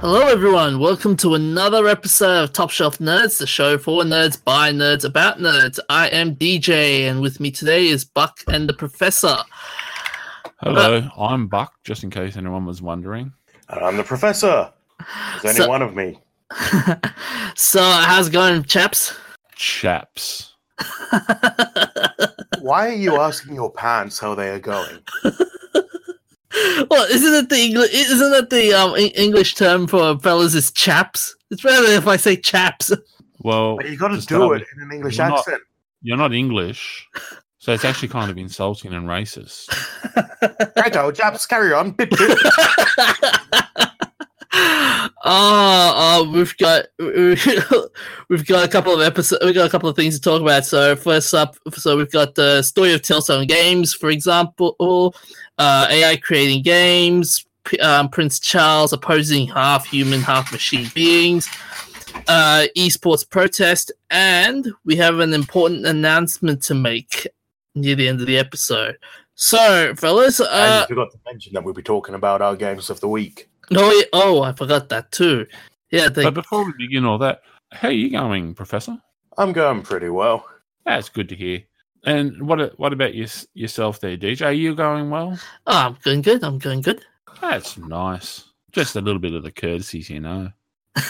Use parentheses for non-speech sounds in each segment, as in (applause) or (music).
Hello, everyone. Welcome to another episode of Top Shelf Nerds, the show for nerds by nerds about nerds. I am DJ, and with me today is Buck and the Professor. Hello, uh, I'm Buck, just in case anyone was wondering. I'm the professor. There's only So- one of me. (laughs) so, how's it going, chaps? Chaps. (laughs) Why are you asking your pants how they are going? (laughs) well, isn't it the English? Isn't it the um, E- English term for fellas is chaps? It's better if I say chaps. Well, But you got to to do start it in an English you're not- accent. you're not English, so it's actually kind of insulting and racist. (laughs) Righto, chaps, carry on. Bip, bip. Oh, oh, we've got (laughs) we've got a couple of episodes. We've got a couple of things to talk about. So first up, so we've got the story of Telltale Games, for example, uh, AI creating games, P- um, Prince Charles opposing half human, half machine beings, uh, esports protest, and we have an important announcement to make near the end of the episode. So, fellas, and uh, you forgot to mention that we'll be talking about our games of the week. Oh, yeah, oh, I forgot that too. Yeah, the, But before we begin all that, how are you going, Professor? I'm going pretty well. That's good to hear. And what what about your, yourself there, DJ? Are you going well? oh, I'm going good. I'm going good. That's nice. Just a little bit of the courtesies, you know. (laughs)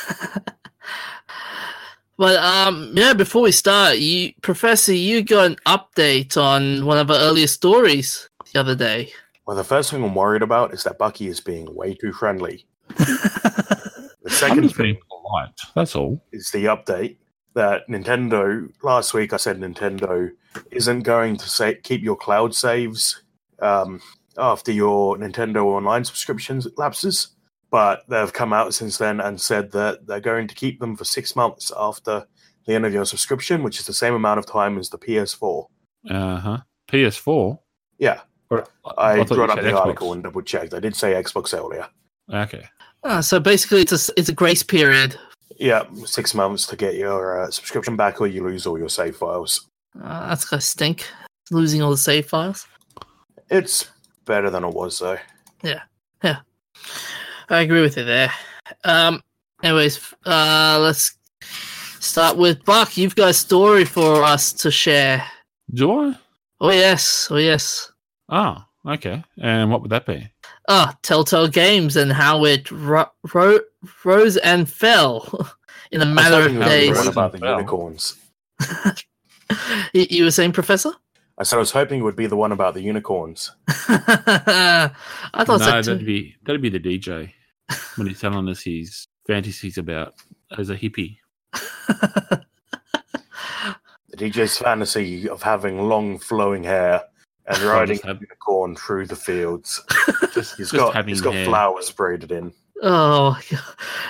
But um, yeah. Before we start, you, Professor, you got an update on one of our earlier stories the other day. Well, the first thing I'm worried about is that Bucky is being way too friendly. (laughs) The I'm second thing being polite. That's all. is the update that Nintendo. Last week I said Nintendo isn't going to say keep your cloud saves um, after your Nintendo Online subscriptions lapses, but they've come out since then and said that they're going to keep them for six months after the end of your subscription, which is the same amount of time as the PS4. Uh huh. PS4. Yeah, Or- I, thought brought up the Xbox. article and double checked. I did say Xbox earlier. Okay. Ah, so basically, it's a s- it's a grace period. Yeah, six months to get your uh, subscription back, or you lose all your save files. Uh, that's gonna stink. Losing all the save files. It's better than it was though. Yeah, yeah. I agree with you there. Um. Anyways, uh, let's start with Buck. You've got a story for us to share. Do I? Oh yes. Oh yes. Ah, okay. And what would that be? Ah, Telltale Games and how it ro- ro- rose and fell (laughs) in a I was matter of days. about the unicorns. (laughs) you, you were saying, Professor? I said I was hoping it would be the one about the unicorns. (laughs) I thought no, so that'd too. be that'd be the DJ when he's telling us his fantasies about as a hippie. The DJ's fantasy of having long flowing hair and riding just a have- unicorn through the fields. (laughs) Just, He's just got he's got hair. flowers braided in. Oh, my (laughs) God.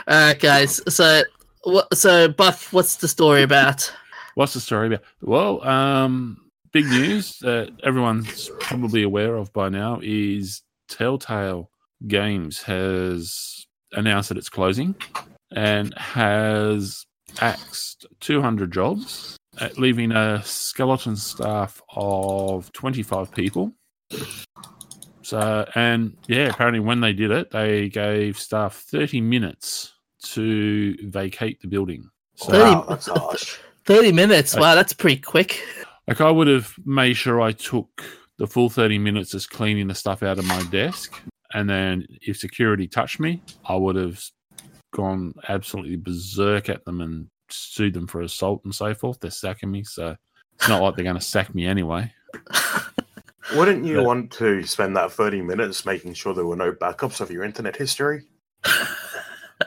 all right, guys. So, what? So, Buck, what's the story about? (laughs) What's the story about? Well, um, big news that everyone's probably aware of by now is Telltale Games has announced that it's closing and has axed 200 jobs, Uh, leaving a skeleton staff of 25 people. So, and yeah, apparently when they did it, they gave staff 30 minutes to vacate the building. So, Wow, that's harsh. Oh thirty minutes. Uh, wow, that's pretty quick. Like I would have made sure I took the full 30 minutes as cleaning the stuff out of my desk. And then if security touched me, I would have gone absolutely berserk at them and sued them for assault and so forth. They're sacking me. So it's not like they're going to sack me anyway. (laughs) Wouldn't you But- want to spend that 30 minutes making sure there were no backups of your internet history? (laughs)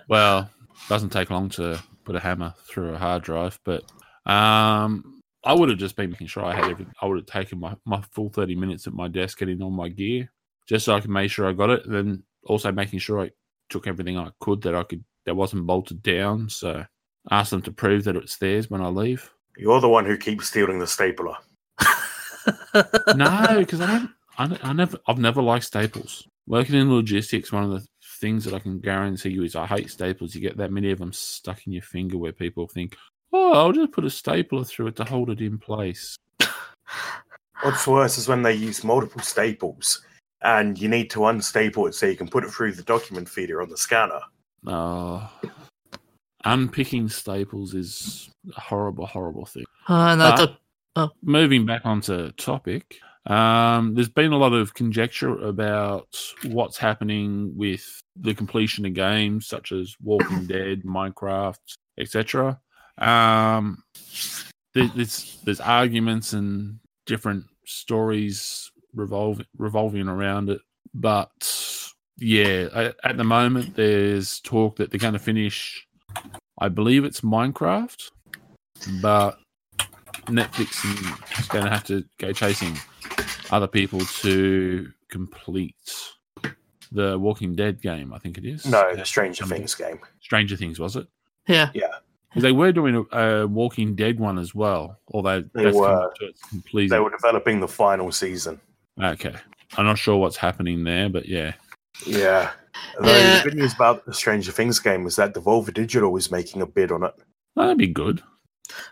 Well, doesn't take long to put a hammer through a hard drive, but um, I would have just been making sure I had everything. I would have taken my, my full 30 minutes at my desk, getting all my gear, just so I could make sure I got it. And then also making sure I took everything I could that I could that wasn't bolted down. So ask them to prove that it's theirs when I leave. You're the one who keeps stealing the stapler. (laughs) no, because I don't. I, I never. I've never liked staples. Working in logistics, one of the things that I can guarantee you is I hate staples. You get that many of them stuck in your finger, where people think, "Oh, I'll just put a stapler through it to hold it in place." (laughs) What's worse is when they use multiple staples and you need to unstaple it so you can put it through the document feeder on the scanner. Uh, unpicking staples is a horrible, horrible thing. Uh, no, But- the- moving back onto topic, um, there's been a lot of conjecture about what's happening with the completion of games such as Walking (coughs) Dead, Minecraft, etc. Um, there- there's there's arguments and different stories revolving revolving around it, but yeah, at, at the moment there's talk that they're going to finish. I believe it's Minecraft, but Netflix is going to have to go chasing other people to complete the Walking Dead game. I think it is. No, the Stranger Things game. Stranger Things was it? Yeah. Yeah. They were doing a, a Walking Dead one as well, although They that's were. to. They were developing the final season. Okay, I'm not sure what's happening there, but yeah, Yeah. Though Yeah. the good news about the Stranger Things game is that Devolver Digital is making a bid on it. that'd be good.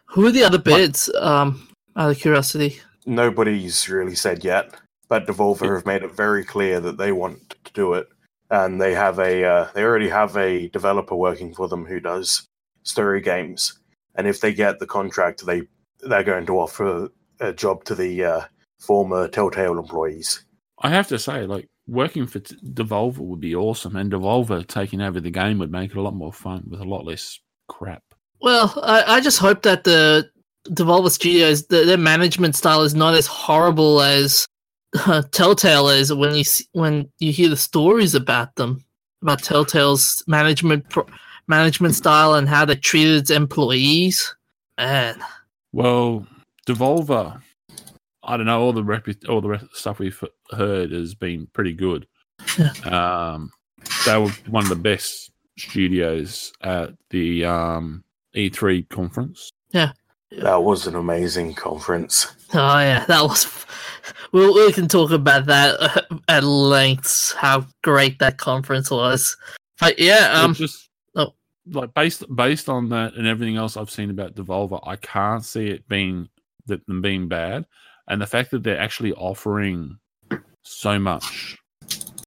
Who are the other bids? Um, out of curiosity. Nobody's really said yet, but Devolver have made it very clear that they want to do it, and they have a uh, they already have a developer working for them who does story games, and if they get the contract, they they're going to offer a job to the uh, former Telltale employees. I have to say, like working for Devolver would be awesome, and Devolver taking over the game would make it a lot more fun with a lot less crap. Well, I, I just hope that the Devolver Studios, the, their management style is not as horrible as uh, (laughs) Telltale is when you see, when you hear the stories about them, about Telltale's management pro- management style and how they treated its employees. Man, Well, Devolver, I don't know. All the repu- all the rest stuff we've heard has been pretty good. (laughs) Um, they were one of the best studios at the um, E3 conference. Yeah, that was an amazing conference. oh yeah, that was. We we can talk about that (laughs) at length. How great that conference was. But yeah, It um, just oh. like based based on that and everything else I've seen about Devolver, I can't see it being that them being bad, and the fact that they're actually offering so much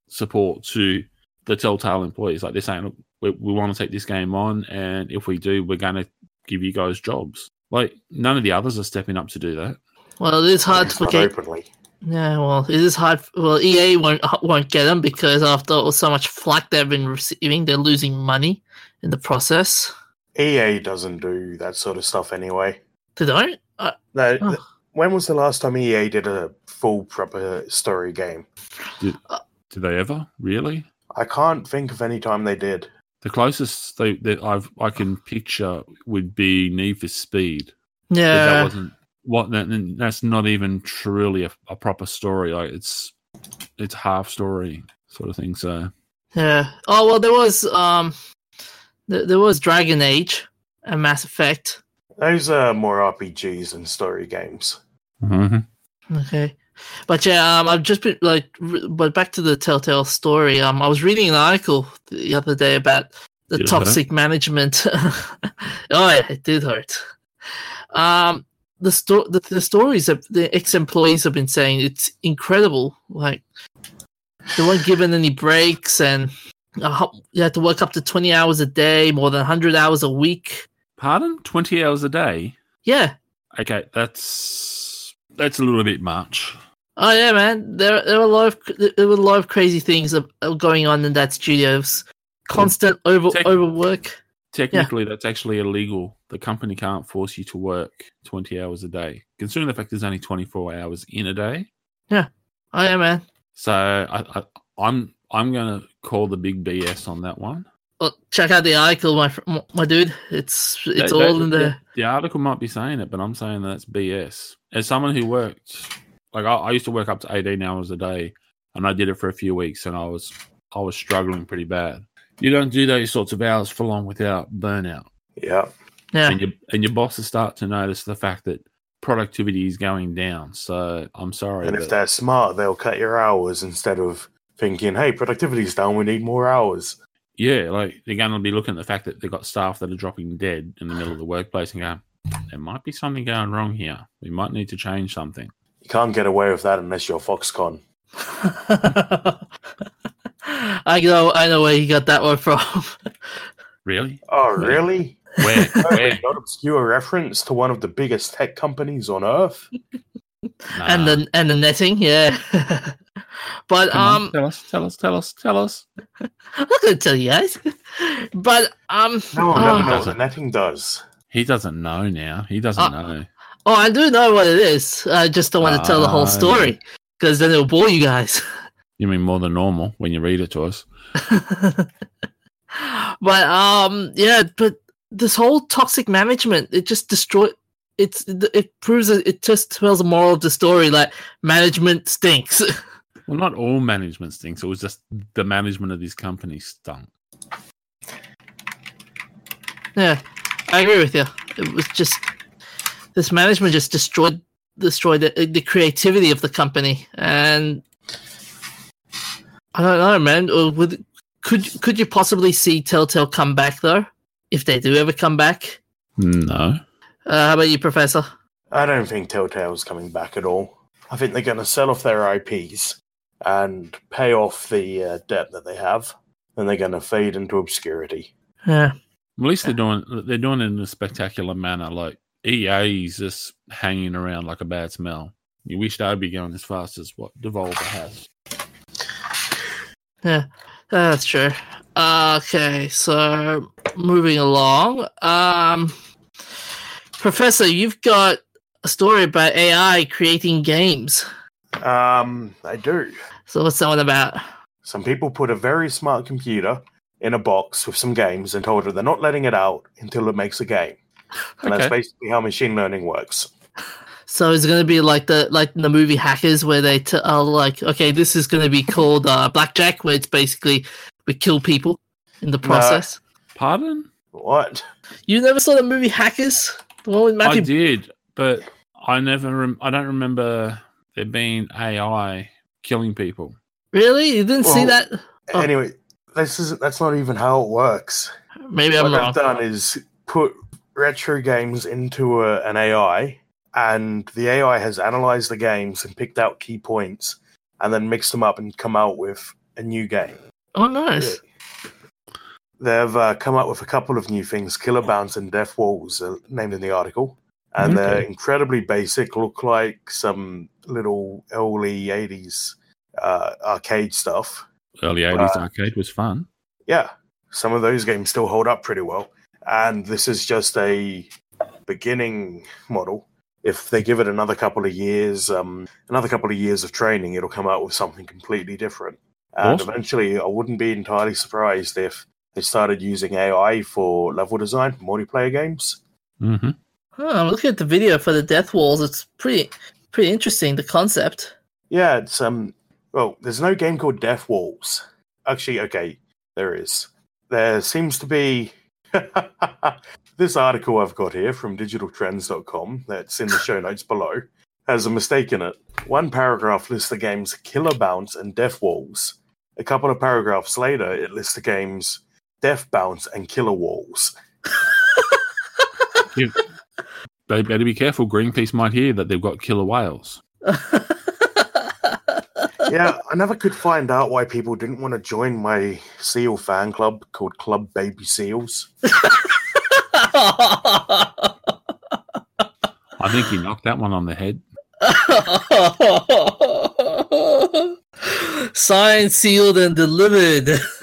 support to the Telltale employees, like they're saying, Look, we, we want to take this game on, and if we do, we're going to give you guys jobs. Like none of the others are stepping up to do that. well, it is hard It's to not get openly. Yeah, well, it is hard. Well, EA won't won't get them because after all, so much flack they've been receiving, they're losing money in the process. EA doesn't do that sort of stuff anyway. They don't. Uh, No, Oh. Th- when was the last time EA did a full proper story game? Did they ever really? I can't think of any time they did. The closest they, that I've I can picture would be Need for Speed. But that yeah, wasn't what that, that's not even truly a, a proper story like it's it's half story sort of thing so yeah. Oh well, there was um, there, there was Dragon Age and Mass Effect. Those are more RPGs than story games. Okay, but yeah, um, I've just been like, but back to the Telltale story. Um, I was reading an article the other day about the Did toxic management. (laughs) oh yeah, it did hurt. Um, the sto- the, the stories that the ex-employees have been saying it's incredible. Like they weren't given any breaks, and uh, you had to work up to twenty hours a day, more than hundred hours a week. pardon 20 hours a day Yeah. okay that's that's a little bit much Oh yeah, man. There, there were a lot of there were a lot of crazy things going on in that studios. Constant over Tech- overwork. technically that's actually illegal the company can't force you to work 20 hours a day considering the fact there's only 24 hours in a day Yeah. Oh yeah, man. so I, I i'm i'm gonna call the big bs on that one Well, check out the article, my my dude. It's it's That- all that- in the. The article might be saying it, but I'm saying that's BS. As someone who worked, like I, I used to work up to 18 hours a day, and I did it for a few weeks, and I was I was struggling pretty bad. You don't do those sorts of hours for long without burnout, Yeah. Yeah, and your and your bosses start to notice the fact that productivity is going down. So I'm sorry, And if they're smart, they'll cut your hours instead of thinking, hey, productivity's down, we need more hours. Yeah, like they're going to be looking at the fact that they've got staff that are dropping dead in the middle of the workplace and going, there might be something going wrong here. We might need to change something. You can't get away with that unless you're Foxconn. (laughs) I know, I know where you got that one from. (laughs) Really? Oh, really? Where? (laughs) Where? Not obscure reference to one of the biggest tech companies on earth. And the and the netting, yeah. (laughs) but Come on, um, tell us, tell us, tell us, tell us. I'm not gonna tell you guys. (laughs) But um, No, oh, no, no. What the netting does. He doesn't know now. He doesn't Uh, know. oh, I do know what it is. I just don't want to tell the whole Ah, story because then it'll bore you guys. (laughs) You mean more than normal when you read it to us? but um, yeah, but this whole toxic management, it just destroy. It's it proves it just tells the moral of the story. Like management stinks. (laughs) Well, not all management stinks. It was just the management of this company stunk. Yeah, I agree with you. It was just this management just destroyed destroyed the, the creativity of the company, and I don't know, man. Or would could could you possibly see Telltale come back though, if they do ever come back? No. Uh, how about you, Professor? I don't think Telltale's coming back at all. I think they're going to sell off their IPs and pay off the uh, debt that they have, and they're going to fade into obscurity. Yeah, At least they're doing they're doing it in a spectacular manner. Like EA is just hanging around like a bad smell. You wish they'd be going as fast as what Devolver has. yeah, that's true. Okay, so moving along, um, Professor, you've got a story about AI creating games. Um, I do. So what's that one about? Some people put a very smart computer in a box with some games and told her they're not letting it out until it makes a game. And that's basically how machine learning works. So it's gonna be like the like the movie Hackers, where they t- are like, okay, this is gonna be called uh, Blackjack, where it's basically we kill people in the process. Pardon? What? You never saw the movie Hackers, the one with I did, but I never. Rem- I don't remember there being AI killing people. Really, you didn't see that? Oh. Anyway, this is that's not even how it works. Maybe I'm what wrong. they've done is put retro games into a, an AI, and the AI has analyzed the games and picked out key points, and then mixed them up and come out with a new game. Oh, nice. They've uh, come up with a couple of new things. Killer Bounce and Death Walls are named in the article, and they're incredibly basic. Look like some little early '80s uh, arcade stuff. Early eighties Uh, arcade was fun. yeah, some of those games still hold up pretty well. And this is just a beginning model. If they give it another couple of years, um, another couple of years of training, it'll come out with something completely different. And Awesome. eventually, I wouldn't be entirely surprised if they started using AI for level design for multiplayer games. hmm Oh, I'm looking at the video for the Death Walls. It's pretty pretty interesting. The concept. Yeah, it's um. Well, there's no game called Death Walls. Actually, okay, there is. There seems to be (laughs) this article I've got here from digitaltrends.com that's in the show (laughs) notes below has a mistake in it. One paragraph lists the games Killer Bounce and Death Walls. A couple of paragraphs later, it lists the games Death Bounce and Killer Walls. (laughs) They better be careful. Greenpeace might hear that they've got killer whales. (laughs) yeah, I never could find out why people didn't want to join my seal fan club called Club Baby Seals. I think he knocked that one on the head. (laughs) Signed, sealed, and delivered. (laughs)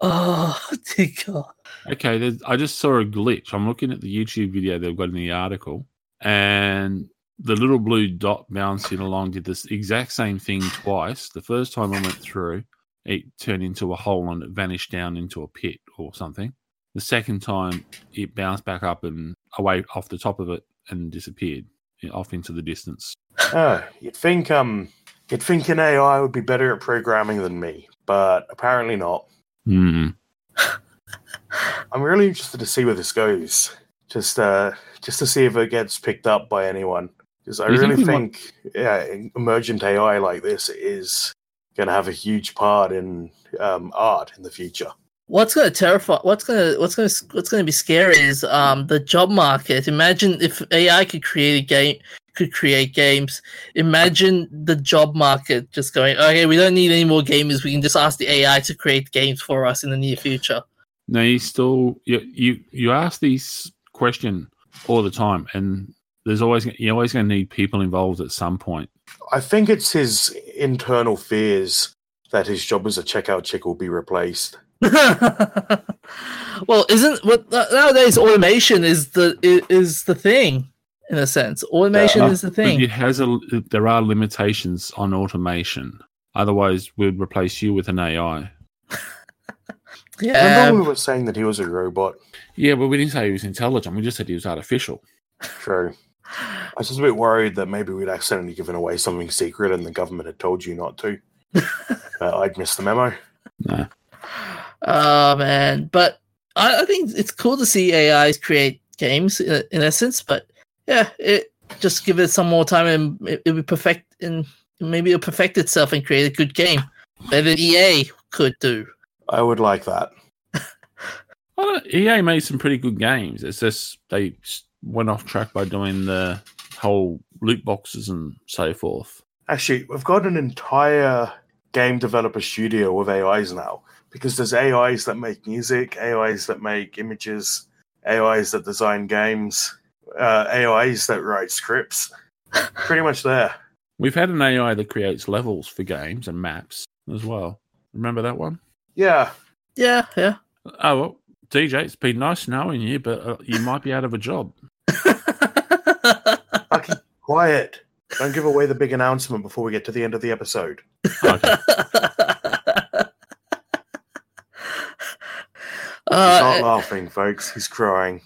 oh, dear God. Okay, I just saw a glitch. I'm looking at the YouTube video they've got in the article, and the little blue dot bouncing along did this exact same thing twice. The first time I went through, it turned into a hole and it vanished down into a pit or something. The second time, it bounced back up and away off the top of it and disappeared off into the distance. Oh, you'd think um you'd think an AI would be better at programming than me, but apparently not. Hmm. (laughs) I'm really interested to see where this goes. Just uh just to see if it gets picked up by anyone. Because I Do you think really we might- think yeah, emergent AI like this is gonna have a huge part in um, art in the future. what's going to terrify what's going to what's going to what's going to be scary is um the job market imagine if ai could create a game could create games imagine the job market just going okay we don't need any more gamers we can just ask the ai to create games for us in the near future No, you still you you you ask these question all the time, and there's always you're always going to need people involved at some point. I think it's his internal fears that his job as a checkout chick will be replaced. (laughs) (laughs) well isn't what nowadays automation is the is the thing in a sense automation Yeah. is the thing it has a there are limitations on automation. Otherwise, we'd replace you with an AI. (laughs) yeah Remember we were saying that he was a robot? Yeah, but we didn't say he was intelligent. We just said he was artificial. True. I was just a bit worried that maybe we'd accidentally given away something secret and the government had told you not to. (laughs) uh, I'd missed the memo. No. Oh man, but I, I think it's cool to see AIs create games in, in essence. But yeah, it just give it some more time and it, it will perfect and maybe it'll perfect itself and create a good game better than EA could do. I would like that. I EA made some pretty good games. It's just they went off track by doing the whole loot boxes and so forth. Actually, we've got an entire game developer studio with AIs now because there's AIs that make music, AIs that make images, AIs that design games, uh, AIs that write scripts. Pretty much there. We've had an AI that creates levels for games and maps as well. Remember that one? Yeah. Yeah, yeah. Oh, well, DJ, it's been nice knowing you, but uh, you might be out of a job. (laughs) Lucky, quiet. Don't give away the big announcement before we get to the end of the episode. Okay. (laughs) He's not uh, laughing, folks. He's crying.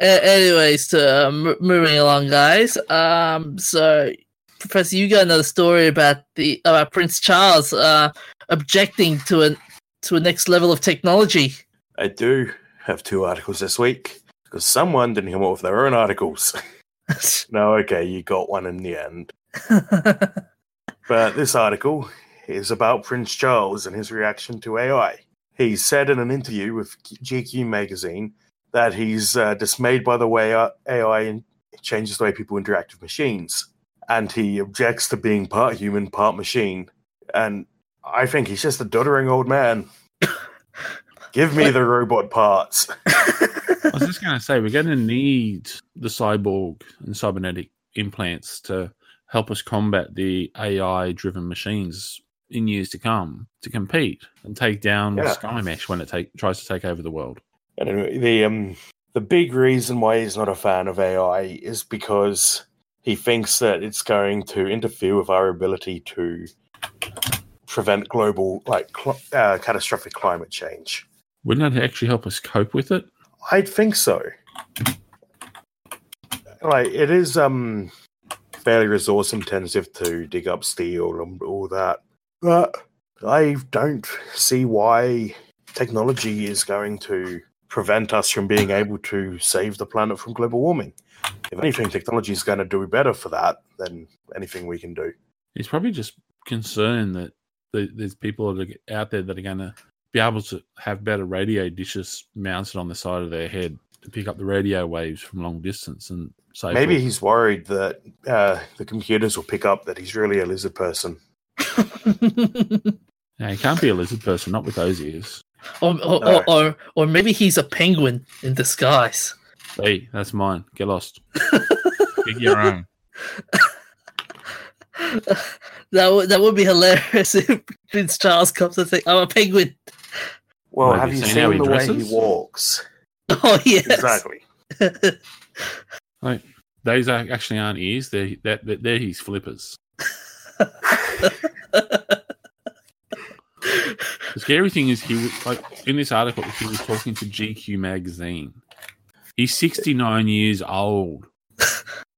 Anyways, to uh, m- moving along, guys. Um, so Professor, you got another story about the about Prince Charles uh objecting to a to a next level of technology. I do have two articles this week because someone didn't come up with their own articles. (laughs) no, okay, you got one in the end. (laughs) But this article is about Prince Charles and his reaction to AI. He said in an interview with GQ magazine that he's uh, dismayed by the way uh, AI changes the way people interact with machines. And he objects to being part human, part machine. And I think he's just a doddering old man. (coughs) Give me the robot parts. (laughs) I was just going to say, we're going to need the cyborg and cybernetic implants to help us combat the AI driven machines in years to come to compete and take down Yeah. Skynet when it take, tries to take over the world. And anyway, the um the big reason why he's not a fan of AI is because he thinks that it's going to interfere with our ability to prevent global like cl- uh, catastrophic climate change. Wouldn't that actually help us cope with it? I'd think so. Like it is um fairly resource intensive to dig up steel and all that. But I don't see why technology is going to prevent us from being able to save the planet from global warming. If anything, technology is going to do better for that than anything we can do. He's probably just concerned that the, there's people that are out there that are going to be able to have better radio dishes mounted on the side of their head to pick up the radio waves from long distance and so Maybe forth. he's worried that uh, the computers will pick up that he's really a lizard person. (laughs) No, he can't be a lizard person, not with those ears. Or, or, No. or, or or maybe he's a penguin in disguise. Hey, that's mine. Get lost. (laughs) Pick your own. that would that would be hilarious (laughs) if Prince Charles comes and say, "I'm a penguin." Well, Have have you you seen seen, how he the way he walks? (laughs) Oh yes, Exactly. Those are actually aren't ears. They're that they're, they're his flippers. The scary thing is he was like in this article he was talking to GQ magazine. He's 69 years old.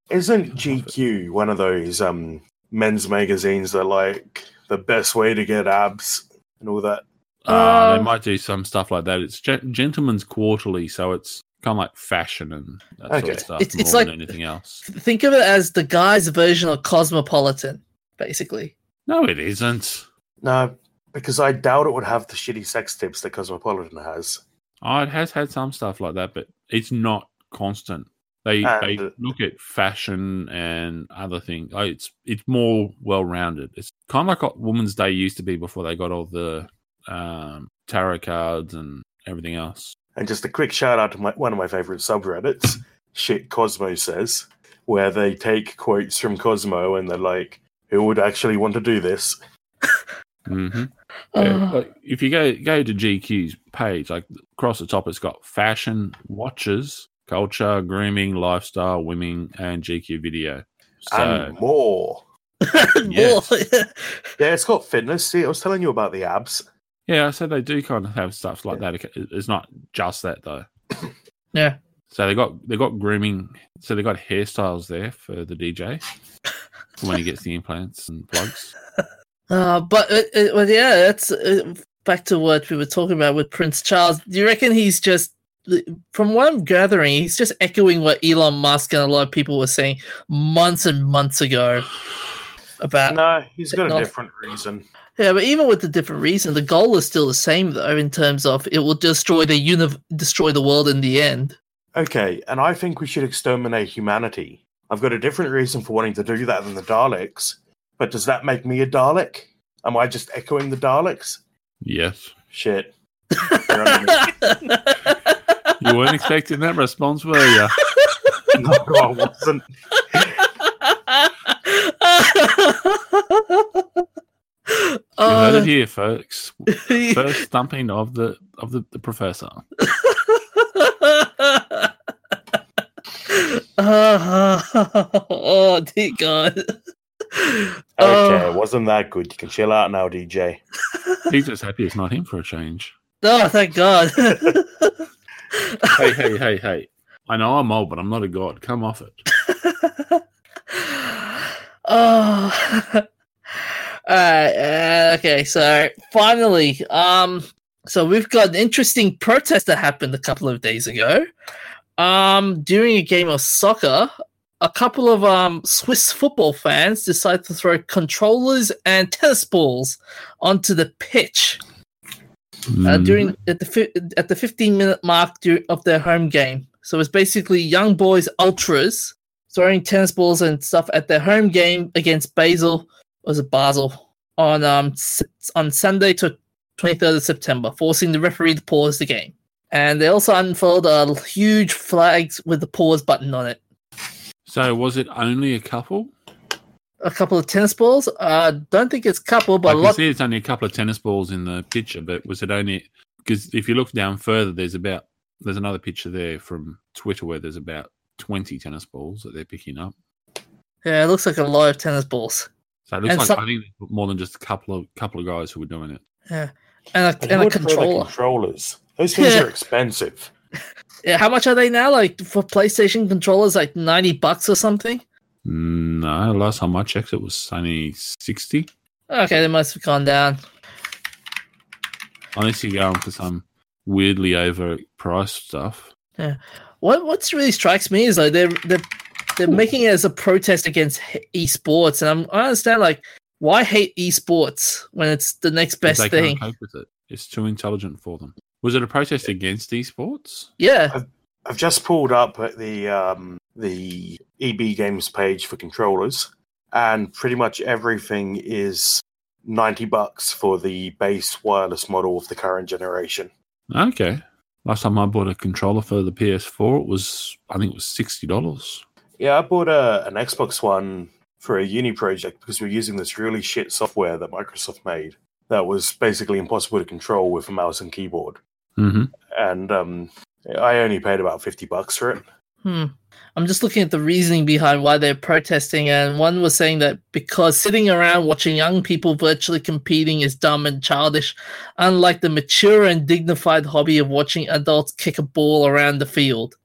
Isn't GQ one of those um men's magazines that like the best way to get abs and all that? Uh, they Um, might do some stuff like that. It's Gen- Gentleman's Quarterly, so it's kind of like fashion and that sort of stuff It's- more it's than like- anything else. Think of it as the guy's version of Cosmopolitan, basically. No, it isn't. No, because I doubt it would have the shitty sex tips that Cosmopolitan has. Oh, it has had some stuff like that, but it's not constant. They And- they look at fashion and other things. Like it's it's more well rounded. It's kind of like what Women's Day used to be before they got all the um, tarot cards and everything else. And just a quick shout out to my, one of my favorite subreddits, shit Cosmo says, where they take quotes from Cosmo and they're like, "Who would actually want to do this?" (laughs) hmm Uh, like if you go go to GQ's page, like across the top, it's got fashion, watches, culture, grooming, lifestyle, women, and GQ video. So and more. (laughs) yes. (laughs) Yeah, it's got fitness. See, I was telling you about the abs. yeah, so they do kind of have stuff like that. It's not just that though. (coughs) yeah. So they got they got grooming. So they got hairstyles there for the DJ (laughs) when he gets the implants and plugs. Uh, but uh, uh, well, yeah, that's uh, back to what we were talking about with Prince Charles. Do you reckon he's just, from what I'm gathering, he's just echoing what Elon Musk and a lot of people were saying months and months ago about No, he's got a different reason. Yeah, but even with the different reason, the goal is still the same though. In terms of it will destroy the uni- destroy the world in the end. Okay, and I think we should exterminate humanity. I've got a different reason for wanting to do that than the Daleks. But does that make me a Dalek? Am I just echoing the Daleks? Yes, Shit. You're on me. you weren't expecting that response, were you? (laughs) no, I wasn't. (laughs) You Uh, heard it here, folks. (laughs) First stumping of the of the, the professor. oh dear God. (laughs) Okay, it wasn't that good. You can chill out now, DJ. He's just happy it's not him for a change. Oh, thank God. (laughs) Hey, hey, hey, hey! I know I'm old, but I'm not a god. Come off it. (laughs) oh. Alright, uh, okay, so finally, um, so we've got an interesting protest that happened a couple of days ago. Um, during a game of soccer, a couple of um Swiss football fans decided to throw controllers and tennis balls onto the pitch uh, Mm, during at the fi- at the 15 minute mark of their home game. So it's basically young boys ultras throwing tennis balls and stuff at their home game against Basel was it Basel on um s- on Sunday to 23rd of September, forcing the referee to pause the game. And they also unfurled a huge flags with the pause button on it. So was it only a couple? A couple of tennis balls. Uh, don't think it's couple, I but a can lot. see it's only a couple of tennis balls in the picture, but was it only because if you look down further, there's about there's another picture there from Twitter where there's about twenty tennis balls that they're picking up. Yeah, it looks like a lot of tennis balls. So it looks And like some- I think more than just a couple of couple of guys who were doing it. Yeah, and a, And and a the controller. controllers. Those things Yeah. are (laughs) expensive. Yeah, how much are they now? Like for PlayStation controllers, like ninety bucks or something. No, last time I checked, it was only sixty. Okay, they must have gone down. Unless you're going for some weirdly overpriced stuff. Yeah. What what's really strikes me is like they're they're they're making it as a protest against esports, and I'm, I understand like why hate esports when it's the next best they thing. can't cope with it. It's too intelligent for them. Was it a protest against esports? Yeah, I've just pulled up at the um, the EB Games page for controllers, and pretty much everything is ninety bucks for the base wireless model of the current generation. Okay. Last time I bought a controller for the PS4, it was I think it was sixty dollars. Yeah, I bought a, an Xbox One for a uni project because we are using this really shit software that Microsoft made that was basically impossible to control with a mouse and keyboard. Mm-hmm. And um, I only paid about fifty bucks for it. hmm. I'm just looking at the reasoning behind why they're protesting, and one was saying that because sitting around watching young people virtually competing is dumb and childish, unlike the mature and dignified hobby of watching adults kick a ball around the field.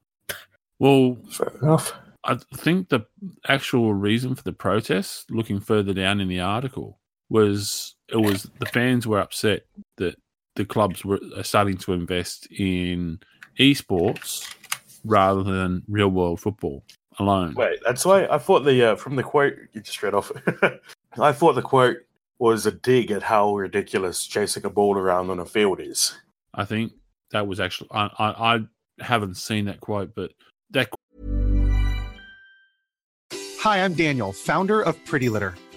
Well, Fair enough. I think the actual reason for the protest, looking further down in the article, was it was the fans were upset that the clubs were are starting to invest in esports rather than real world football alone. Wait, that's why I thought the uh, from the quote you just read off. (laughs) I thought the quote was a dig at how ridiculous chasing a ball around on a field is. I think that was actually I, I, I haven't seen that quote, but that Hi, I'm Daniel, founder of Pretty Litter.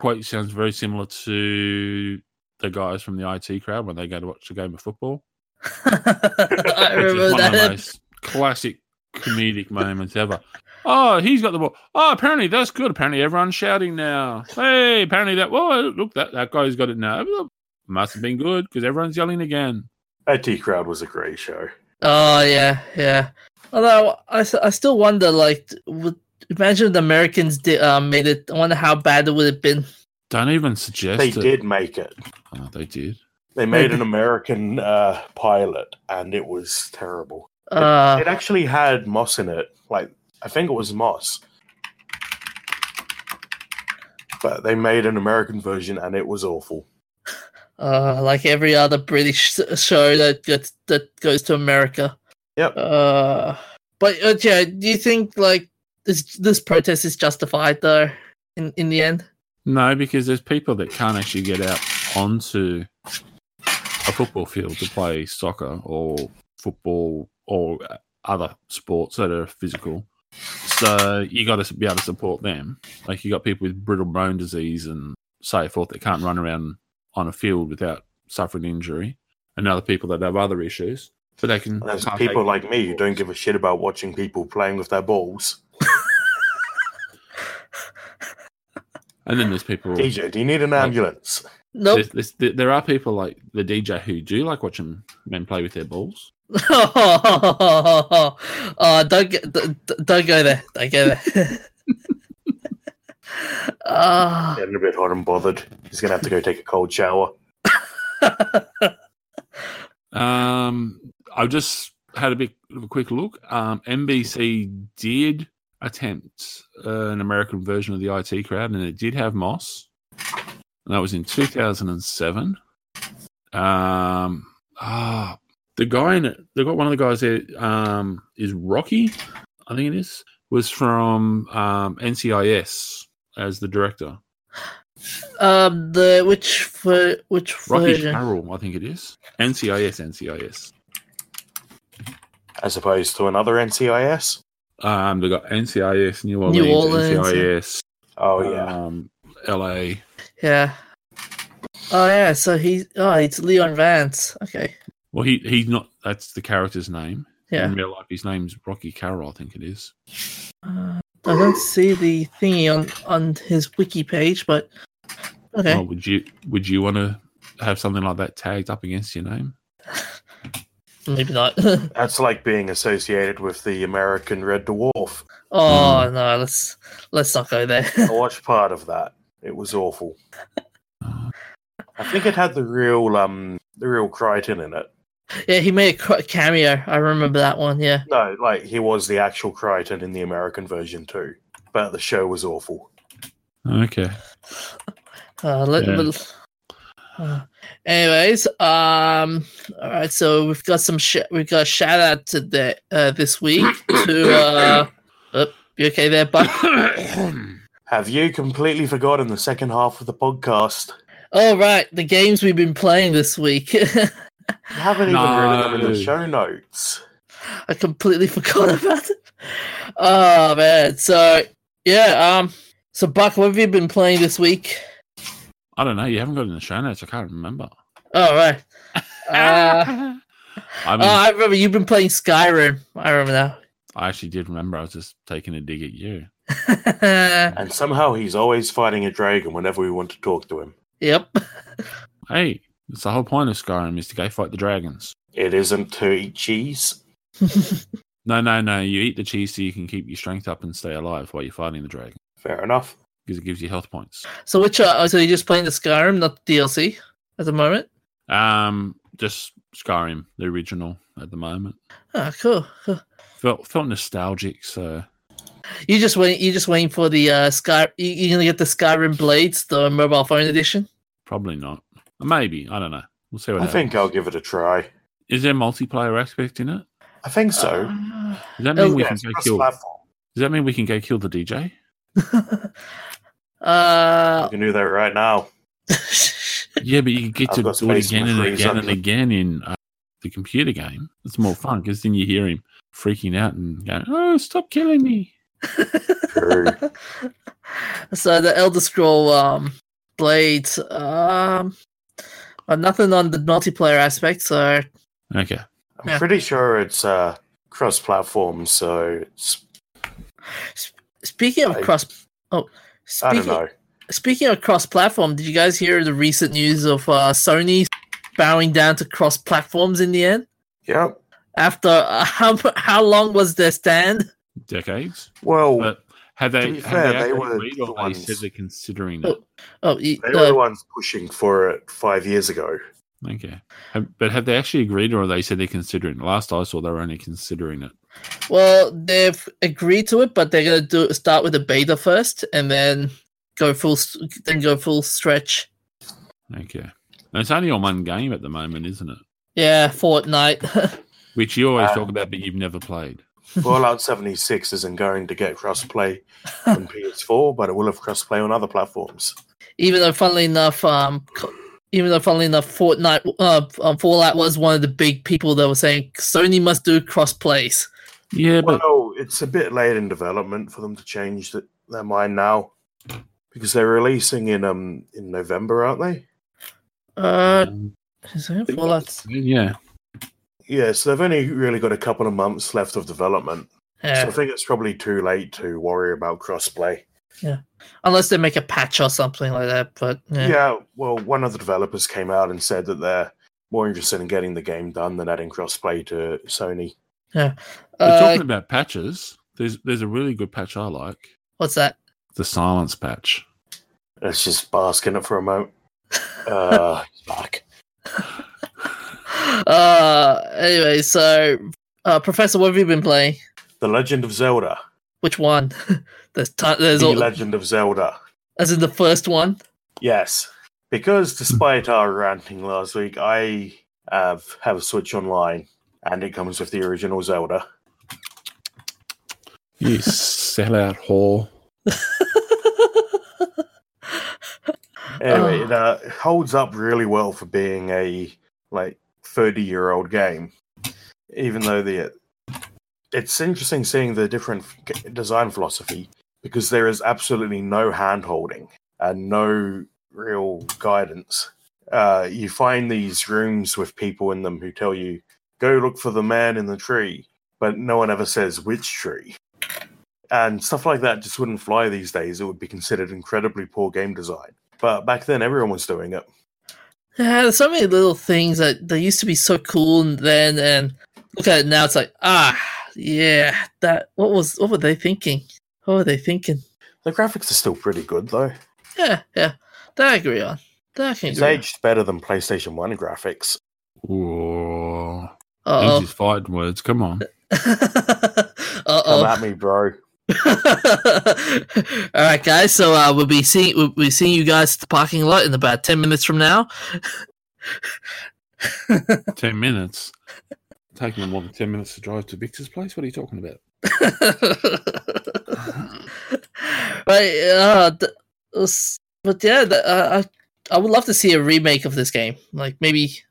Quote sounds very similar to the guys from the IT crowd when they go to watch a game of football. (laughs) I remember one of the that. most classic comedic moments ever. Oh, he's got the ball. Oh, apparently that's good. Apparently everyone's shouting now. Hey, apparently that. Well, look, that that guy's got it now. Must have been good because everyone's yelling again. IT Crowd was a great show. Oh yeah, yeah. Although I, I still wonder, like, would, imagine if the Americans did uh, made it. I wonder how bad it would have been. Don't even suggest They it. did make it. Oh, they did. They made an American uh, pilot, and it was terrible. It- Uh, it actually had Moss in it. Like I think it was Moss, but they made an American version, and it was awful. uh, like every other British show that gets that goes to America. Yep. Uh, but uh, yeah, do you think like this this protest is justified though? In in the end, No, because there's people that can't actually get out onto a football field to play soccer or football or other sports that are physical. So you got to be able to support them. Like you got people with brittle bone disease and so forth that can't run around on a field without suffering injury, and other people that have other issues. But they can. There's people like me who don't give a shit about watching people playing with their balls. And then there's people. DJ, do you need an ambulance? nope. There's, there's, there are people like the DJ who do like watching men play with their balls. oh, (laughs) don't get, d- d- don't go there. Don't go there. (laughs) Ah, Getting a bit hot and bothered. He's gonna have to go take a cold shower. (laughs) Um, I just had a bit of a quick look. Um, NBC did attempt uh, an American version of the IT crowd, and it did have Moss, and that was in 2007. Um, ah, the guy in it, they got one of the guys there. Um, is Rocky, I think it is, was from um, NCIS as the director. (gasps) um, the which for which Rocky version? Carroll, I think it is. NCIS, NCIS. As opposed to another NCIS. Um, they got NCIS, New Orleans, New Orleans, NCIS, Oh yeah. um, LA. Yeah. Oh yeah. So he's oh it's Leon Vance. Okay. Well, he he's not. That's the character's name. Yeah. In real life, his name's Rocky Carroll. I think it is. Uh, I don't see the thingy on on his wiki page, but okay. Well, would you would you want to have something like that tagged up against your name? Maybe not. (laughs) That's like being associated with the American Red Dwarf. oh no, let's let's not go there. I (laughs) watched part of that. It was awful. I think it had the real um the real Kryten in it. yeah, he made a ca- cameo. I remember that one. Yeah. No, like he was the actual Kryten in the American version too. But the show was awful. Okay. Uh, let, Yeah. let- uh, anyways, um, all right. So we've got some sh- we've got a shout out to the uh, this week to uh, oh, you okay there, Buck? (coughs) Have you completely forgotten the second half of the podcast? All right, the games we've been playing this week. (laughs) You haven't even written them in the show notes. I completely (laughs) forgot about it. Oh man. So yeah, um, so Buck, what have you been playing this week? I don't know. You haven't got it in the show notes. I can't remember. All right. (laughs) Uh, I oh, mean, I remember you've been playing Skyrim. I remember now. I actually did remember. I was just taking a dig at you. (laughs) And somehow he's always fighting a dragon whenever we want to talk to him. yep. Hey, it's the whole point of Skyrim is to go fight the dragons. It isn't to eat cheese. (laughs) No, no, no. You eat the cheese so you can keep your strength up and stay alive while you're fighting the dragon. Fair enough. Because it gives you health points. So which uh, so you're just playing the Skyrim, not the DLC at the moment? Um, just Skyrim, the original at the moment. Ah, cool. cool. Felt felt nostalgic, so You just wait. You just waiting for the uh, Sky. You, you're gonna get the Skyrim Blades, the mobile phone edition. probably not. Maybe I don't know. We'll see what I happens. think I'll give it a try. Is there a multiplayer aspect in it? I think so. Uh, Does that mean Oh, we yeah, can go cross kill? Does that mean we can go kill the DJ? (laughs) uh, You can do that right now. (laughs) Yeah, but you get to do it again and again and again in uh, the computer game. It's more fun because then you hear him freaking out and going, "Oh, stop killing me!" (laughs) So the Elder Scroll um, Blades. Um, well, nothing on the multiplayer aspect. So Okay, I'm Yeah. pretty sure it's uh, cross-platform, so it's speaking of I- cross, oh, I don't speaking know. speaking of cross-platform, did you guys hear the recent news of uh, Sony bowing down to cross platforms in the end? Yep. After uh, (laughs) how how long was their stand? decades. Well, But have they? to be have fair, they, they were agreed or the they ones- said they're considering Oh. it? Oh, y- they were the uh, ones pushing for it five years ago. Okay, have, but have they actually agreed or they said they're considering? it? Last I saw, they were only considering it. Well, they've agreed to it, but they're gonna do start with a beta first, and then go full, then go full stretch. Okay, and it's only on one game at the moment, isn't it? Yeah, Fortnite. (laughs) Which you always Uh, talk about, but you've never played. (laughs) Fallout 76 isn't going to get crossplay on (laughs) PS4, but it will have crossplay on other platforms. even though, funnily enough, um, even though, funnily enough, Fortnite, uh, um, Fallout was one of the big people that were saying Sony must do cross plays. Yeah, but Well, it's a bit late in development for them to change th- their mind now because they're releasing in um in November, aren't they? Uh, um, is it Fallout? yeah, Yeah, so they've only really got a couple of months left of development. So I think it's probably too late to worry about crossplay. Yeah, unless they make a patch or something like that. But yeah, Yeah. well, one of the developers came out and said that they're more interested in getting the game done than adding crossplay to Sony. But Uh, talking about patches, there's there's a really good patch I like. what's that? The silence patch. Let's just bask in it for a moment. (laughs) Uh, fuck. (laughs) uh, anyway, so uh, Professor, what have you been playing? The Legend of Zelda. Which one? (laughs) there's ton- there's The all, Legend of Zelda. as in the first one. Yes, because despite our ranting last week, I have have a Switch Online, and it comes with the original Zelda. You sellout whore. (laughs) Anyway, Oh. it uh, holds up really well for being a like thirty year old game, even though the it's interesting seeing the different design philosophy because there is absolutely no hand holding and no real guidance. Uh, you find these rooms with people in them who tell you go look for the man in the tree, but no one ever says which tree. And stuff like that just wouldn't fly these days. It would be considered incredibly poor game design. But back then, everyone was doing it. Yeah, there's so many little things that they used to be so cool and then and look at it now it's like ah yeah that what was what were they thinking? What were they thinking? The graphics are still pretty good, though. Yeah, yeah. That I agree on. That I can It's agree. aged better than PlayStation 1 graphics. Ooh. Uh These is fighting words. Come on. (laughs) oh. uh Come oh. at me, bro. (laughs) All right, guys. So uh, we'll be seeing we'll be seeing you guys at the parking lot in about ten minutes from now. (laughs) Ten minutes. Taking them more than ten minutes to drive to Victor's place. What are you talking about? right. Uh, th- us- but yeah, the, uh, I I would love to see a remake of this game. Like maybe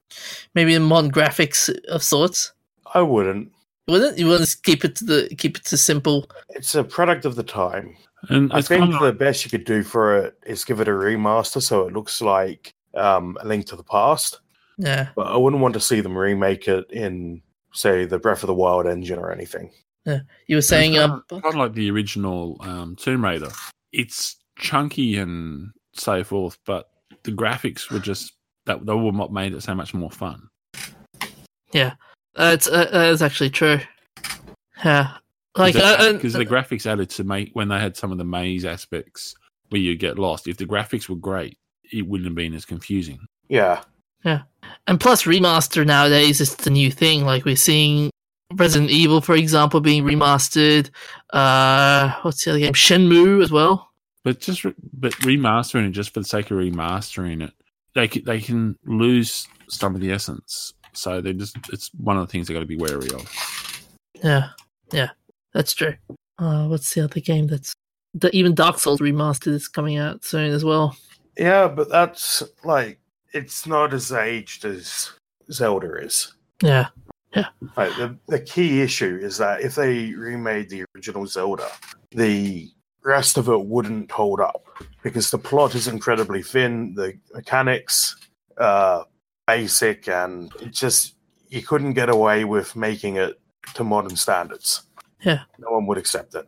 maybe in modern graphics of sorts. I wouldn't. Wouldn't you want to keep it to the keep it to simple? It's a product of the time. And I think kind of the best you could do for it is give it a remaster so it looks like um, A Link to the Past. Yeah. But I wouldn't want to see them remake it in, say, the Breath of the Wild engine or anything. Yeah. You were saying it's um. kind of like the original um, Tomb Raider. It's chunky and so forth, but the graphics were just that they were what made it so much more fun. Uh, it's uh, uh, it's actually true. Yeah. Like uh, uh, because the graphics added to make when they had some of the maze aspects where you get lost. If the graphics were great, it wouldn't have been as confusing. Yeah, yeah. And plus, remaster nowadays is the new thing. Like we're seeing Resident Evil, for example, being remastered. Uh, what's the other game? Shenmue as well. But just re- but remastering it just for the sake of remastering it, they they can lose some of the essence. So they just it's one of the things they got to be wary of. Yeah, yeah, that's true. Uh, what's the other game that's the, even Dark Souls remastered is coming out soon as well. Yeah, but that's like it's not as aged as Zelda is. Yeah, Like the the key issue is that if they remade the original Zelda, the rest of it wouldn't hold up because the plot is incredibly thin, the mechanics uh basic and it just you couldn't get away with making it to modern standards. Yeah. No one would accept it.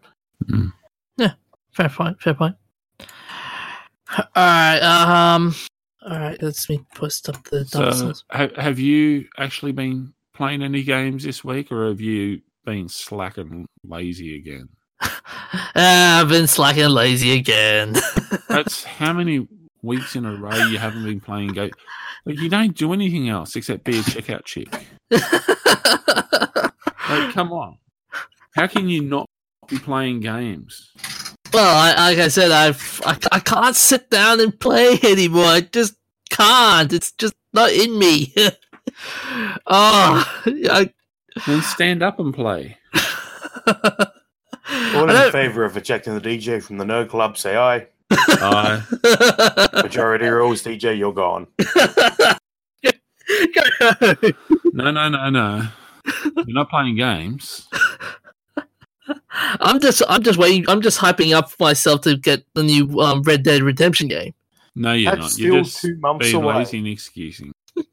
Yeah. Fair point. Fair point. All right. Um. All right. Let's me post up the So have have you actually been playing any games this week, or have you been slack and lazy again? (laughs) Ah, I've been slacking lazy again. (laughs) That's how many weeks in a row you haven't been playing games. Like, you don't do anything else except be a checkout chick. Like, come on. How can you not be playing games? Well, I, like I said, I've I, I can't sit down and play anymore. I just can't. It's just not in me. (laughs) oh, I, Then stand up and play. All in favour of ejecting the DJ from the Nerd Club, say aye. Aye. Majority rules, DJ, you're gone. (laughs) no, no, no, no. You're not playing games. I'm just I'm just waiting. I'm just hyping up myself to get the new um, Red Dead Redemption game. No, you're That's not. still You're just two months being away. lazy and excusing. (sighs) (laughs)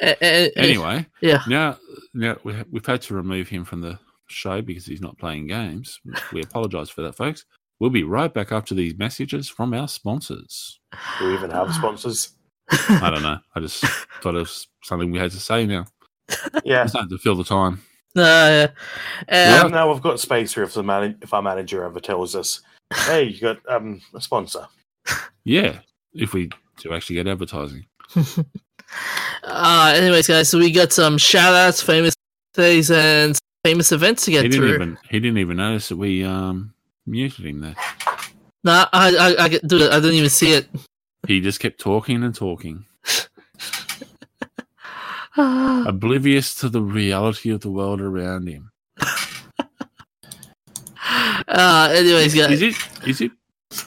A- a- a- Anyway, yeah. now, now we ha- we've had to remove him from the show because he's not playing games. We apologise for that, folks. We'll be right back after these messages from our sponsors. Do we even have sponsors? I don't know. I just thought it was something we had to say now. Yeah. It's not to fill the time. Uh, Well, um, now we've got space here if the man- if our manager ever tells us, "Hey, you got um, a sponsor." Yeah, if we do actually get advertising. (laughs) uh, anyways, guys, so we got some shout outs, famous things, and famous events to He get didn't through. even he didn't even notice that we um muted him there. Nah, I, I, I dude, I didn't even see it. He just kept talking and talking, (sighs) oblivious to the reality of the world around him. uh, anyways, guys, Is it is it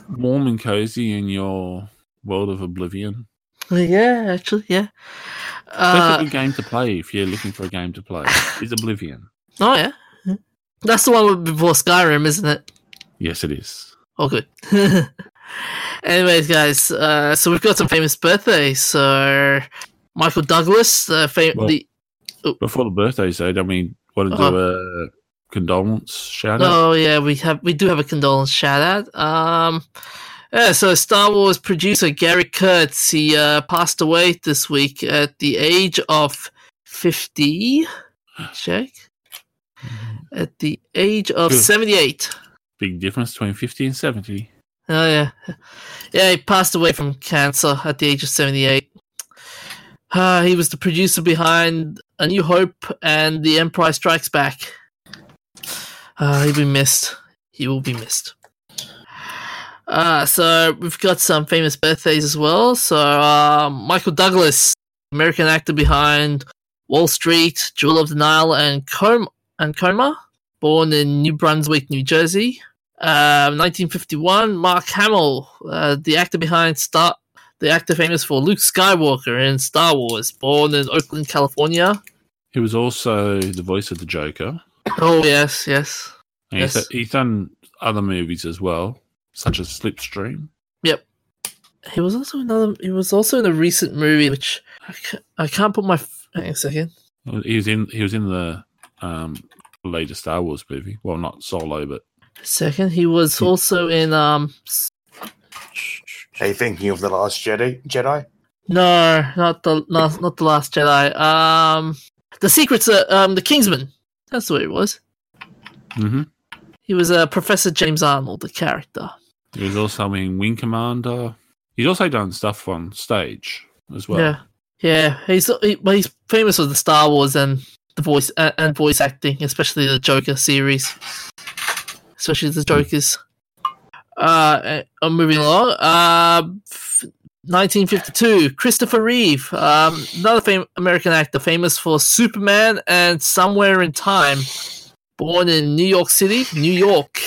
warm and cozy in your world of oblivion? (laughs) yeah, actually, yeah. That's a Uh, good game to play if you're looking for a game to play. Is Oblivion? oh yeah, that's the one before Skyrim, isn't it? Yes, it is. Oh, good. (laughs) Anyways, guys, uh, so we've got some famous birthdays. So Michael Douglas, uh, fam- Well, the Before the birthdays, though, don't we want to do a condolence shout out? oh yeah, we have we do have a condolence shout out. Um, yeah, so Star Wars producer Gary Kurtz he uh, passed away this week at the age of fifty. Check at the age of Good. seventy-eight. Big difference between 50 and 70. Oh yeah, yeah. He passed away from cancer at the age of seventy-eight. Uh, he was the producer behind A New Hope and The Empire Strikes Back. Uh, he'll be missed. He will be missed. Uh, so we've got some famous birthdays as well. So uh, Michael Douglas, American actor behind Wall Street, Jewel of the Nile, and Com- and Coma, born in New Brunswick, New Jersey. Uh, 1951, Mark Hamill, uh, the actor behind Star, the actor famous for Luke Skywalker in Star Wars, born in Oakland, California. He was also the voice of the Joker. Oh yes, yes. Yes. he's done other movies as well, such as Slipstream. Yep. He was also another. He was also in a recent movie, which I can't, I can't put my. f- Hang a second. He was in he was in the um, latest Star Wars movie. Well, not Solo, but Second, he was also in um. Are you thinking of the Last Jedi? Jedi? No, not the not, not the Last Jedi. Um, the Secrets. Uh, um, the Kingsman. That's the way it was. hmm He was uh, Professor James Arnold, the character. He was also in Wing Commander. He's also done stuff on stage as well. Yeah, yeah. He's he, well, he's famous for the Star Wars and the voice uh, and voice acting, especially the Joker series, especially the Jokers. Uh, I'm moving along. Uh, 1952, Christopher Reeve, um, another fam- American actor, famous for Superman and Somewhere in Time. Born in New York City, New York.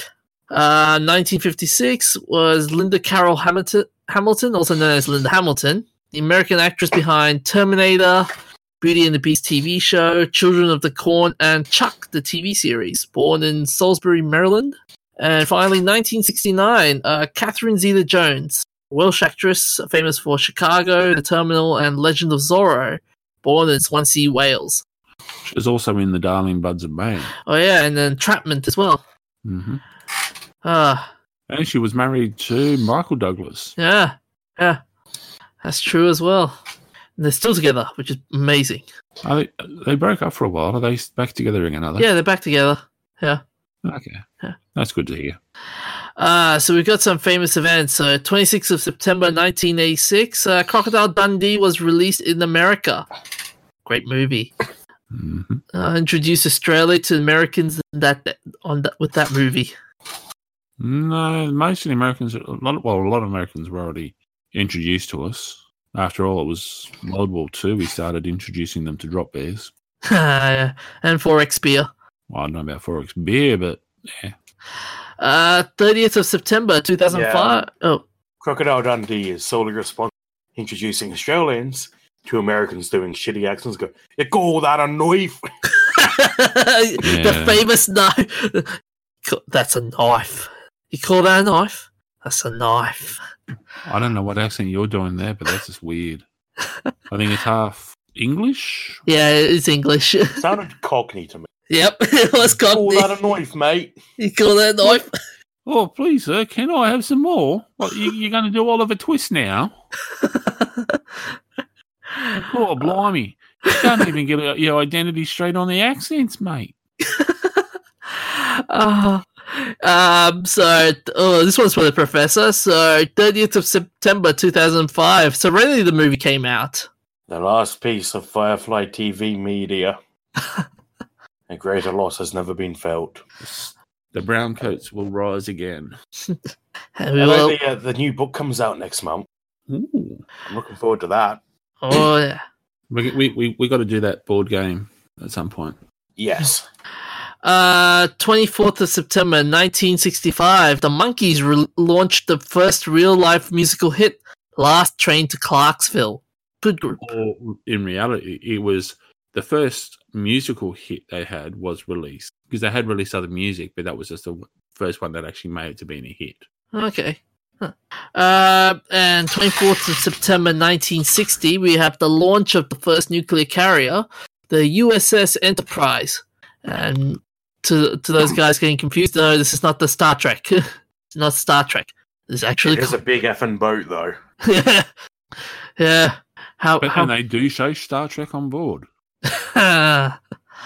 Uh, 1956 was Linda Carroll Hamilton, Hamilton, also known as Linda Hamilton, the American actress behind Terminator, Beauty and the Beast TV show, Children of the Corn, and Chuck, the TV series. Born in Salisbury, Maryland. And finally, 1969, uh, Catherine Zeta Jones, Welsh actress famous for Chicago, The Terminal, and Legend of Zorro. Born in Swansea, Wales. She was also in The Darling Buds of May. Oh yeah, and then Trapment as well. hmm Ah, And she was married to Michael Douglas. yeah, yeah, that's true as well. And they're still together, which is amazing. Are they, they broke up for a while. Are they back together again? Are they? Yeah, they're back together. Yeah. Okay. Yeah. That's good to hear. Uh, so we've got some famous events. So 26th of September 1986, uh, Crocodile Dundee was released in America. Great movie. hmm Uh, introduced Australia to Americans that on that, with that movie. No, most of the Americans, a lot of, well, a lot of Americans were already introduced to us. After all, it was World War Two. We started introducing them to drop bears. (laughs) and XXXX beer. Well, I don't know about XXXX beer, but yeah. Uh, 30th of September 2005. Oh, Crocodile Dundee is solely responsible for introducing Australians to Americans doing shitty accents. Go, you call that a knife? (laughs) the famous knife. (laughs) That's a knife. You call that a knife? That's a knife. I don't know what accent you're doing there, but that's just weird. I think it's half English. Yeah, it's English. It Sounded cockney to me. yep, (laughs) it was Call Cockney. that a knife, mate? You call that a knife? Oh, please, sir, can I have some more? What, you, you're going to do Oliver Twist now? (laughs) Oh, blimey. You can't even get your identity straight on the accents, mate. Uh, (laughs) um, so, oh, this one's for the professor. So, 30th of September 2005, So, Serenity the movie came out. The last piece of Firefly TV media. (laughs) a greater loss has never been felt. The brown coats will rise again. And we will- like the, uh, the new book comes out next month. Ooh. I'm looking forward to that. oh, yeah. We, we, we, we got to do that board game at some point. Yes. (laughs) Uh, 24th of September 1965, the Monkees re- launched the first real life musical hit, Last Train to Clarksville. Good group. Or in reality, it was the first musical hit they had was released because they had released other music, but that was just the first one that actually made it to being a hit. Okay. Huh. Uh, and 24th of September 1960, we have the launch of the first nuclear carrier, the USS Enterprise. And to to those guys getting confused, no, this is not the Star Trek. (laughs) it's not Star Trek. It's actually It is a big effing boat, though. yeah, (laughs) yeah. How But how and they do show Star Trek on board. (laughs)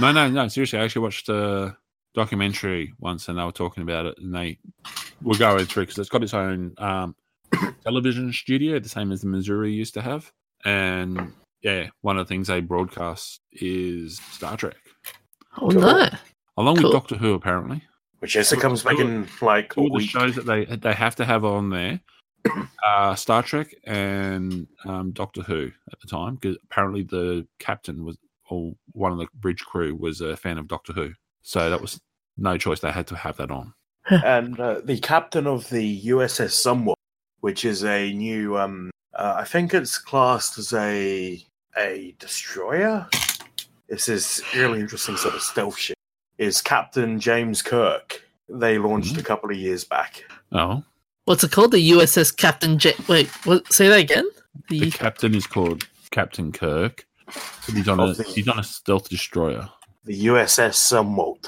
No, no, no. Seriously, I actually watched a documentary once, and they were talking about it, and they were going through because it's got its own um, (coughs) television studio, the same as the Missouri used to have. And yeah, one of the things they broadcast is Star Trek, oh no. Along Cool. with Doctor Who, apparently. Which Jessica comes back in like all the shows that they they have to have on there. (clears throat) Uh, Star Trek and um, Doctor Who at the time, because apparently the captain was, or one of the bridge crew was a fan of Doctor Who, so that was no choice; they had to have that on. and uh, the captain of the USS Zumwalt, which is a new, um, uh, I think it's classed as a a destroyer. This is really interesting sort of stealth shit. Is Captain James Kirk? They launched a couple of years back. Oh, What's it called? The USS Captain J. Wait, what? Say that again. the The captain is called Captain Kirk. He's on a the- he's on a stealth destroyer. The USS Zumwalt.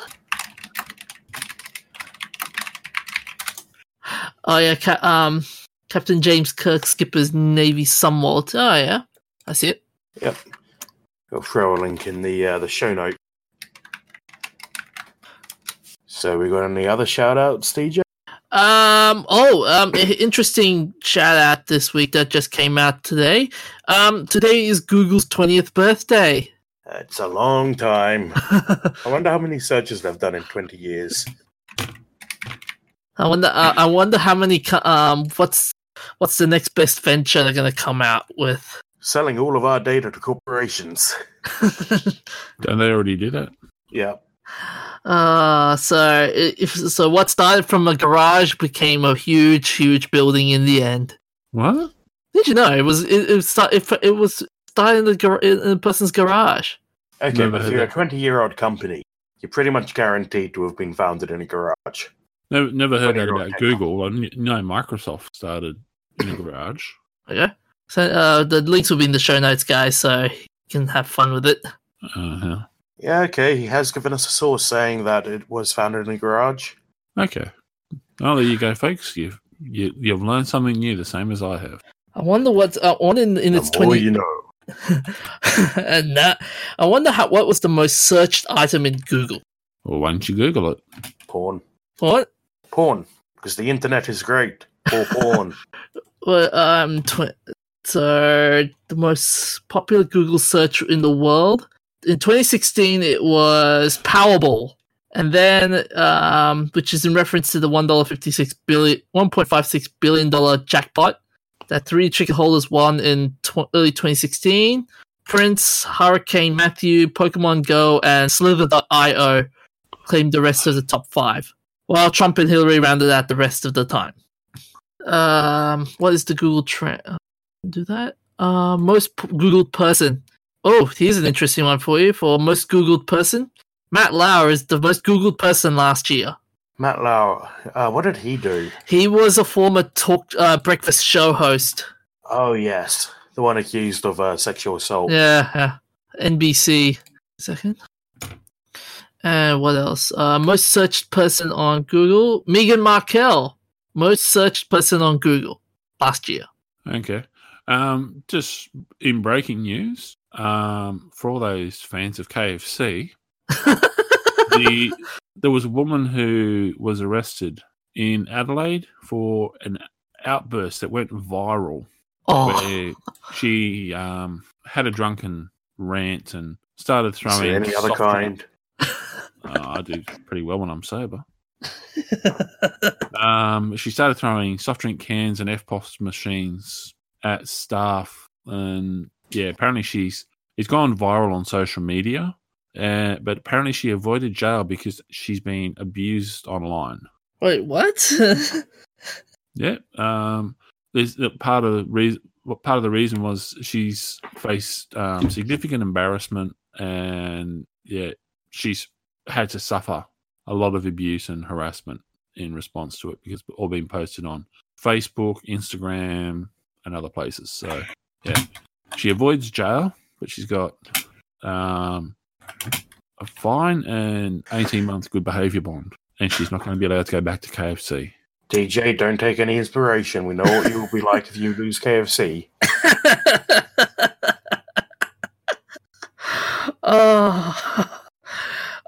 oh yeah, ca- um, Captain James Kirk Skipper's Navy Zumwalt. Oh yeah, I see it. Yep. I'll throw a link in the uh, the show note. So we got any other shout outs, DJ? Um. Oh. Um. Interesting shout out this week that just came out today. Um. Today is Google's twentieth birthday. It's a long time. (laughs) I wonder how many searches they've done in 20 years. I wonder. Uh, I wonder how many. Um. What's What's the next best venture they're gonna come out with? Selling all of our data to corporations. (laughs) Don't they already do that? Yeah. Uh. So if so, what started from a garage became a huge, huge building in the end. What? Did you know it was? It, it was. start- It, it was started in the gar- in a person's garage. Okay, Never but if you're a 20 year old company, you're pretty much guaranteed to have been founded in a garage. Never, never heard that about Google. I know Microsoft started in a (coughs) garage. Okay. So uh, the links will be in the show notes, guys, so you can have fun with it. Uh-huh. Yeah, okay, he has given us a source saying that it was found in a garage. Okay. Oh, there you go, folks. You've you, you've learned something new, the same as I have. I wonder what's uh, on in, in its The more twenty. you know. (laughs) and that, I wonder how what was the most searched item in Google. Well, why don't you Google it? Porn. What? Porn. Because the internet is great. For porn. (laughs) Well, um, tw- so the most popular Google search in the world in 2016 it was Powerball, and then um, which is in reference to the one dollar fifty six billion, 1.56 billion dollar jackpot that three ticket holders won in tw- early 2016. Prince, Hurricane Matthew, Pokemon Go, and Slither.io claimed the rest of the top five, while Trump and Hillary rounded out the rest of the time. Um, what is the Google trend? Uh, do that. Uh, most p- Googled person. Oh, here's an interesting one for you. For most Googled person, Matt Lauer is the most Googled person last year. Matt Lauer, uh, what did he do? He was a former talk uh, breakfast show host. Oh, yes. The one accused of uh, sexual assault. Yeah, yeah. NBC. Second. And what else? Uh, most searched person on Google, Meghan Markle. Most searched person on Google last year. Okay. Um, just in breaking news, um, for all those fans of KFC, (laughs) the there was a woman who was arrested in Adelaide for an outburst that went viral, Oh, where she um, had a drunken rant and started throwing any other kind? Uh, I do pretty well when I'm sober. (laughs) um, she started throwing soft drink cans and EFTPOS machines at staff, and yeah, apparently she's it's gone viral on social media. Uh, but apparently she avoided jail because she's been abused online. wait, what? (laughs) Yeah. Um, there's the part of the reason. Part of the reason was she's faced um, significant embarrassment, and yeah, she's had to suffer a lot of abuse and harassment in response to it because it's all been posted on Facebook, Instagram, and other places. So yeah, she avoids jail, but she's got um, a fine and eighteen month good behaviour bond, and she's not going to be allowed to go back to KFC. DJ, don't take any inspiration. We know what you will be like if you lose KFC. (laughs) oh,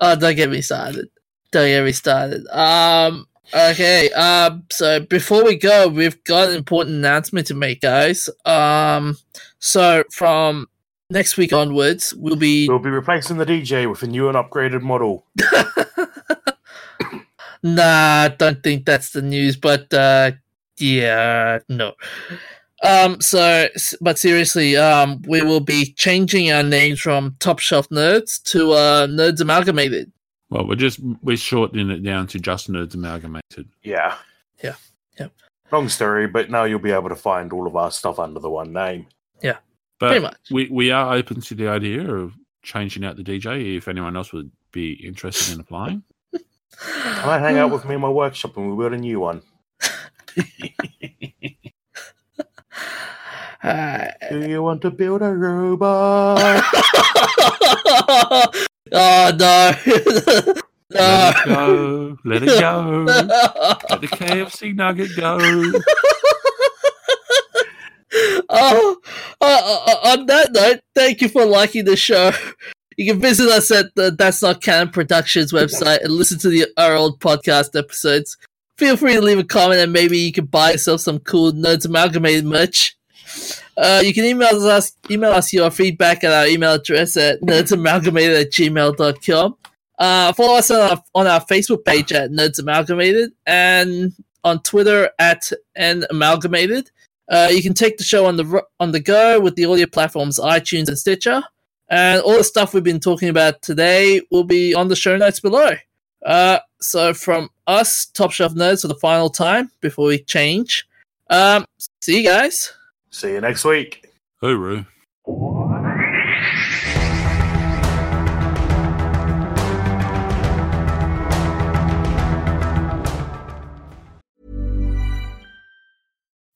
oh, don't get me started. Don't get me started. Um, okay. Um, so before we go, we've got an important announcement to make, guys. Um, so from next week onwards, we'll be We'll be replacing the DJ with a new and upgraded model. (laughs) nah, don't think that's the news, but uh yeah, no. Um so but seriously, um we will be changing our names from Top Shelf Nerds to uh Nerds Amalgamated. Well, we're just we're shortening it down to just nerds amalgamated. Yeah. Yeah. yeah. Long story, but now you'll be able to find all of our stuff under the one name. Pretty But much. we we are open to the idea of changing out the DJ if anyone else would be interested in applying. (laughs) Come and hang out with me in my workshop and we'll build a new one. (laughs) Uh, Do you want to build a robot? (laughs) oh no. Let it go. Let it go. Let the KFC nugget go. Oh, uh, uh, on that note, thank you for liking the show. you can visit us at the That's Not Canon Productions website and listen to the our old podcast episodes. Feel free to leave a comment and maybe you can buy yourself some cool Nerds Amalgamated merch. Uh, you can email us email us your feedback at our email address at nerdsamalgamated at gmail.com. Uh, follow us on our, on our Facebook page at Nerds Amalgamated and on Twitter at N Amalgamated. Uh, you can take the show on the on the go with the audio platforms iTunes and Stitcher, and all the stuff we've been talking about today will be on the show notes below. Uh, so from us, Top Shelf Nerds, for the final time before we change. Um, see you guys. See you next week. Hey Hooroo.